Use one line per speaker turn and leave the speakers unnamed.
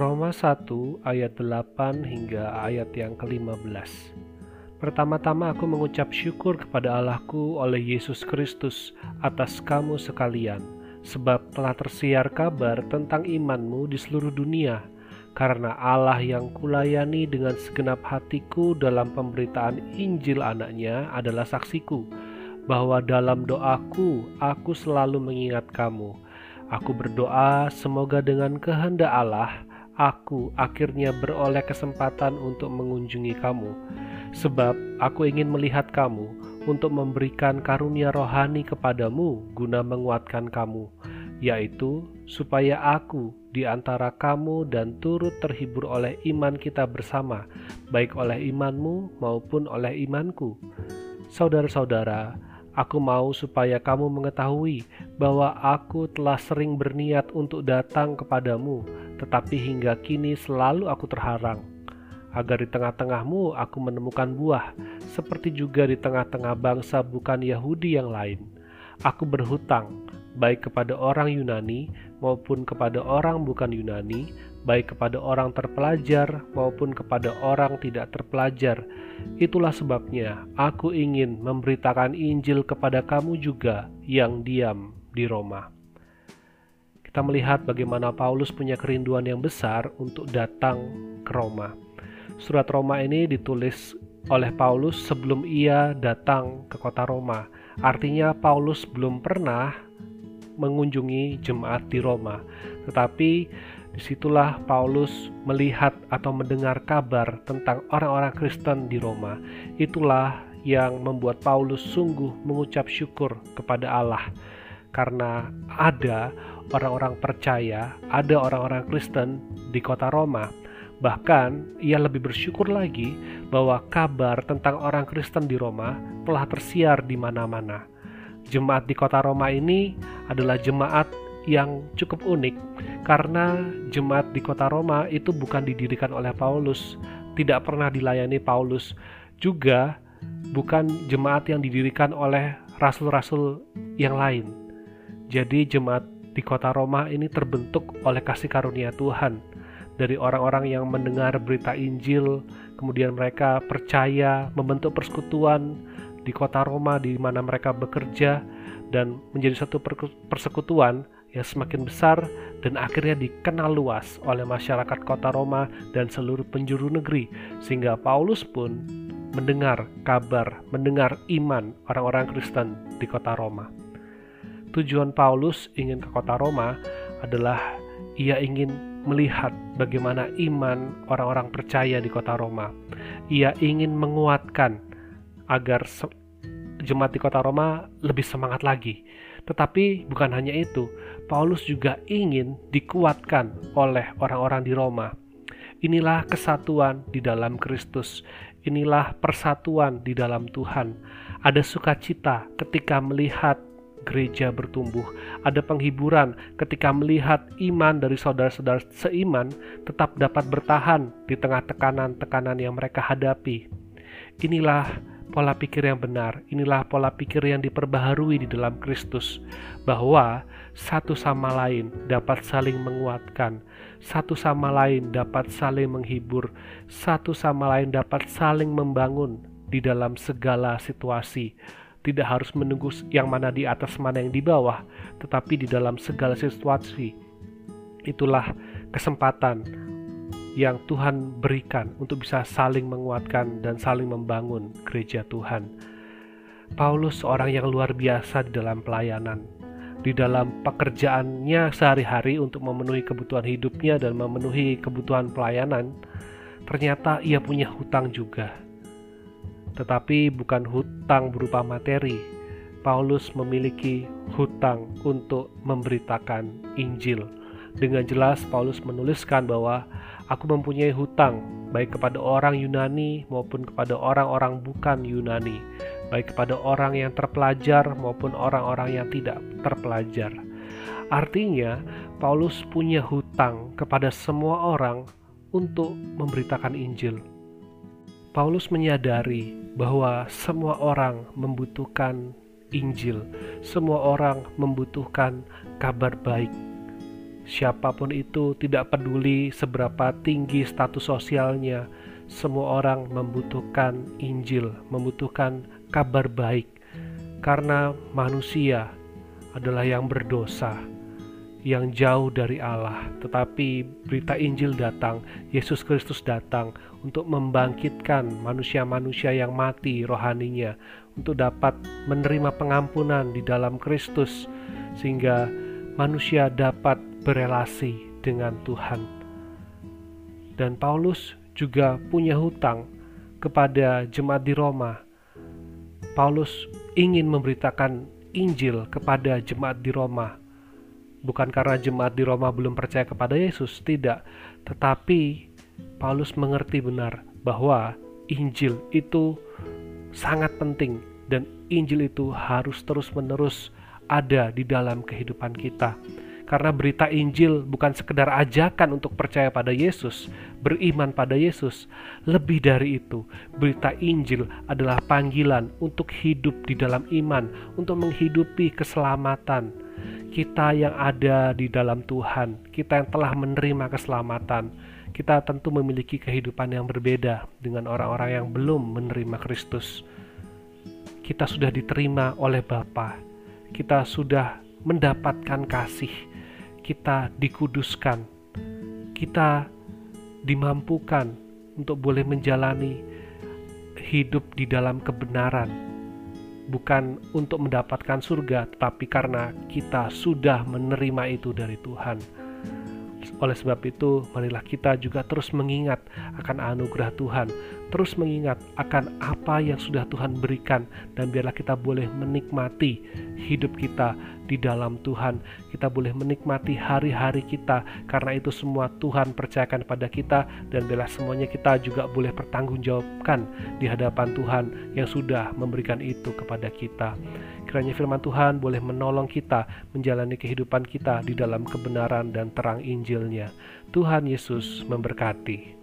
Roma 1 ayat 8 hingga ayat yang ke-15. Pertama-tama aku mengucap syukur kepada Allahku oleh Yesus Kristus atas kamu sekalian, sebab telah tersiar kabar tentang imanmu di seluruh dunia, karena Allah yang kulayani dengan segenap hatiku dalam pemberitaan Injil anaknya adalah saksiku, bahwa dalam doaku aku selalu mengingat kamu. Aku berdoa semoga dengan kehendak Allah, aku akhirnya beroleh kesempatan untuk mengunjungi kamu sebab aku ingin melihat kamu untuk memberikan karunia rohani kepadamu guna menguatkan kamu, yaitu supaya aku di antara kamu dan turut terhibur oleh iman kita bersama, baik oleh imanmu maupun oleh imanku. Saudara-saudara, aku mau supaya kamu mengetahui bahwa aku telah sering berniat untuk datang kepadamu, tetapi hingga kini selalu aku terharang agar di tengah-tengahmu aku menemukan buah, seperti juga di tengah-tengah bangsa bukan Yahudi yang lain. Aku berhutang, baik kepada orang Yunani maupun kepada orang bukan Yunani, baik kepada orang terpelajar maupun kepada orang tidak terpelajar. Itulah sebabnya aku ingin memberitakan Injil kepada kamu juga yang diam di Roma. Kita melihat bagaimana Paulus punya kerinduan yang besar untuk datang ke Roma. Surat Roma ini ditulis oleh Paulus sebelum ia datang ke kota Roma. Artinya Paulus belum pernah mengunjungi jemaat di Roma. Tetapi di situlah Paulus melihat atau mendengar kabar tentang orang-orang Kristen di Roma. Itulah yang membuat Paulus sungguh mengucap syukur kepada Allah karena ada orang-orang percaya, ada orang-orang Kristen di kota Roma Bahkan, ia lebih bersyukur lagi bahwa kabar tentang orang Kristen di Roma telah tersiar di mana-mana. Jemaat di kota Roma ini adalah jemaat yang cukup unik karena jemaat di kota Roma itu bukan didirikan oleh Paulus, tidak pernah dilayani Paulus, juga bukan jemaat yang didirikan oleh rasul-rasul yang lain. Jadi jemaat di kota Roma ini terbentuk oleh kasih karunia Tuhan dari orang-orang yang mendengar berita Injil, kemudian mereka percaya membentuk persekutuan di kota Roma di mana mereka bekerja dan menjadi satu persekutuan yang semakin besar dan akhirnya dikenal luas oleh masyarakat kota Roma dan seluruh penjuru negeri sehingga Paulus pun mendengar kabar, mendengar iman orang-orang Kristen di kota Roma. Tujuan Paulus ingin ke kota Roma adalah ia ingin melihat bagaimana iman orang-orang percaya di kota Roma. Ia ingin menguatkan agar jemaat di kota Roma lebih semangat lagi. Tetapi bukan hanya itu, Paulus juga ingin dikuatkan oleh orang-orang di Roma. Inilah kesatuan di dalam Kristus. Inilah persatuan di dalam Tuhan. Ada sukacita ketika melihat gereja bertumbuh. Ada penghiburan ketika melihat iman dari saudara-saudara seiman tetap dapat bertahan di tengah tekanan-tekanan yang mereka hadapi. Inilah pola pikir yang benar, inilah pola pikir yang diperbaharui di dalam Kristus, bahwa satu sama lain dapat saling menguatkan, satu sama lain dapat saling menghibur, satu sama lain dapat saling membangun di dalam segala situasi tidak harus menunggu yang mana di atas mana yang di bawah, tetapi di dalam segala situasi. Itulah kesempatan yang Tuhan berikan untuk bisa saling menguatkan dan saling membangun gereja Tuhan. Paulus seorang yang luar biasa di dalam pelayanan, di dalam pekerjaannya sehari-hari untuk memenuhi kebutuhan hidupnya dan memenuhi kebutuhan pelayanan, ternyata ia punya hutang juga tetapi bukan hutang berupa materi. Paulus memiliki hutang untuk memberitakan Injil. Dengan jelas Paulus menuliskan bahwa aku mempunyai hutang baik kepada orang Yunani maupun kepada orang-orang bukan Yunani, baik kepada orang yang terpelajar maupun orang-orang yang tidak terpelajar. Artinya, Paulus punya hutang kepada semua orang untuk memberitakan Injil. Paulus menyadari bahwa semua orang membutuhkan Injil, semua orang membutuhkan kabar baik. Siapa pun itu, tidak peduli seberapa tinggi status sosialnya, semua orang membutuhkan Injil, membutuhkan kabar baik, karena manusia adalah yang berdosa, yang jauh dari Allah. Tetapi berita Injil datang, Yesus Kristus datang untuk membangkitkan manusia-manusia yang mati rohaninya, untuk dapat menerima pengampunan di dalam Kristus, sehingga manusia dapat berelasi dengan Tuhan. Dan Paulus juga punya hutang kepada jemaat di Roma. Paulus ingin memberitakan Injil kepada jemaat di Roma. Bukan karena jemaat di Roma belum percaya kepada Yesus, tidak, tetapi Paulus mengerti benar bahwa Injil itu sangat penting dan Injil itu harus terus-menerus ada di dalam kehidupan kita. Karena berita Injil bukan sekedar ajakan untuk percaya pada Yesus, beriman pada Yesus. Lebih dari itu, berita Injil adalah panggilan untuk hidup di dalam iman, untuk menghidupi keselamatan. Kita yang ada di dalam Tuhan, kita yang telah menerima keselamatan, kita tentu memiliki kehidupan yang berbeda dengan orang-orang yang belum menerima Kristus. Kita sudah diterima oleh Bapa, kita sudah mendapatkan kasih, kita dikuduskan, kita dimampukan untuk boleh menjalani hidup di dalam kebenaran, bukan untuk mendapatkan surga, tetapi karena kita sudah menerima itu dari Tuhan. Oleh sebab itu, marilah kita juga terus mengingat akan anugerah Tuhan, terus mengingat akan apa yang sudah Tuhan berikan, dan biarlah kita boleh menikmati hidup kita di dalam Tuhan. Kita boleh menikmati hari-hari kita, karena itu semua Tuhan percayakan pada kita, dan biarlah semuanya kita juga boleh pertanggungjawabkan di hadapan Tuhan yang sudah memberikan itu kepada kita. Kiranya firman Tuhan boleh menolong kita menjalani kehidupan kita di dalam kebenaran dan terang Injilnya. Tuhan Yesus memberkati.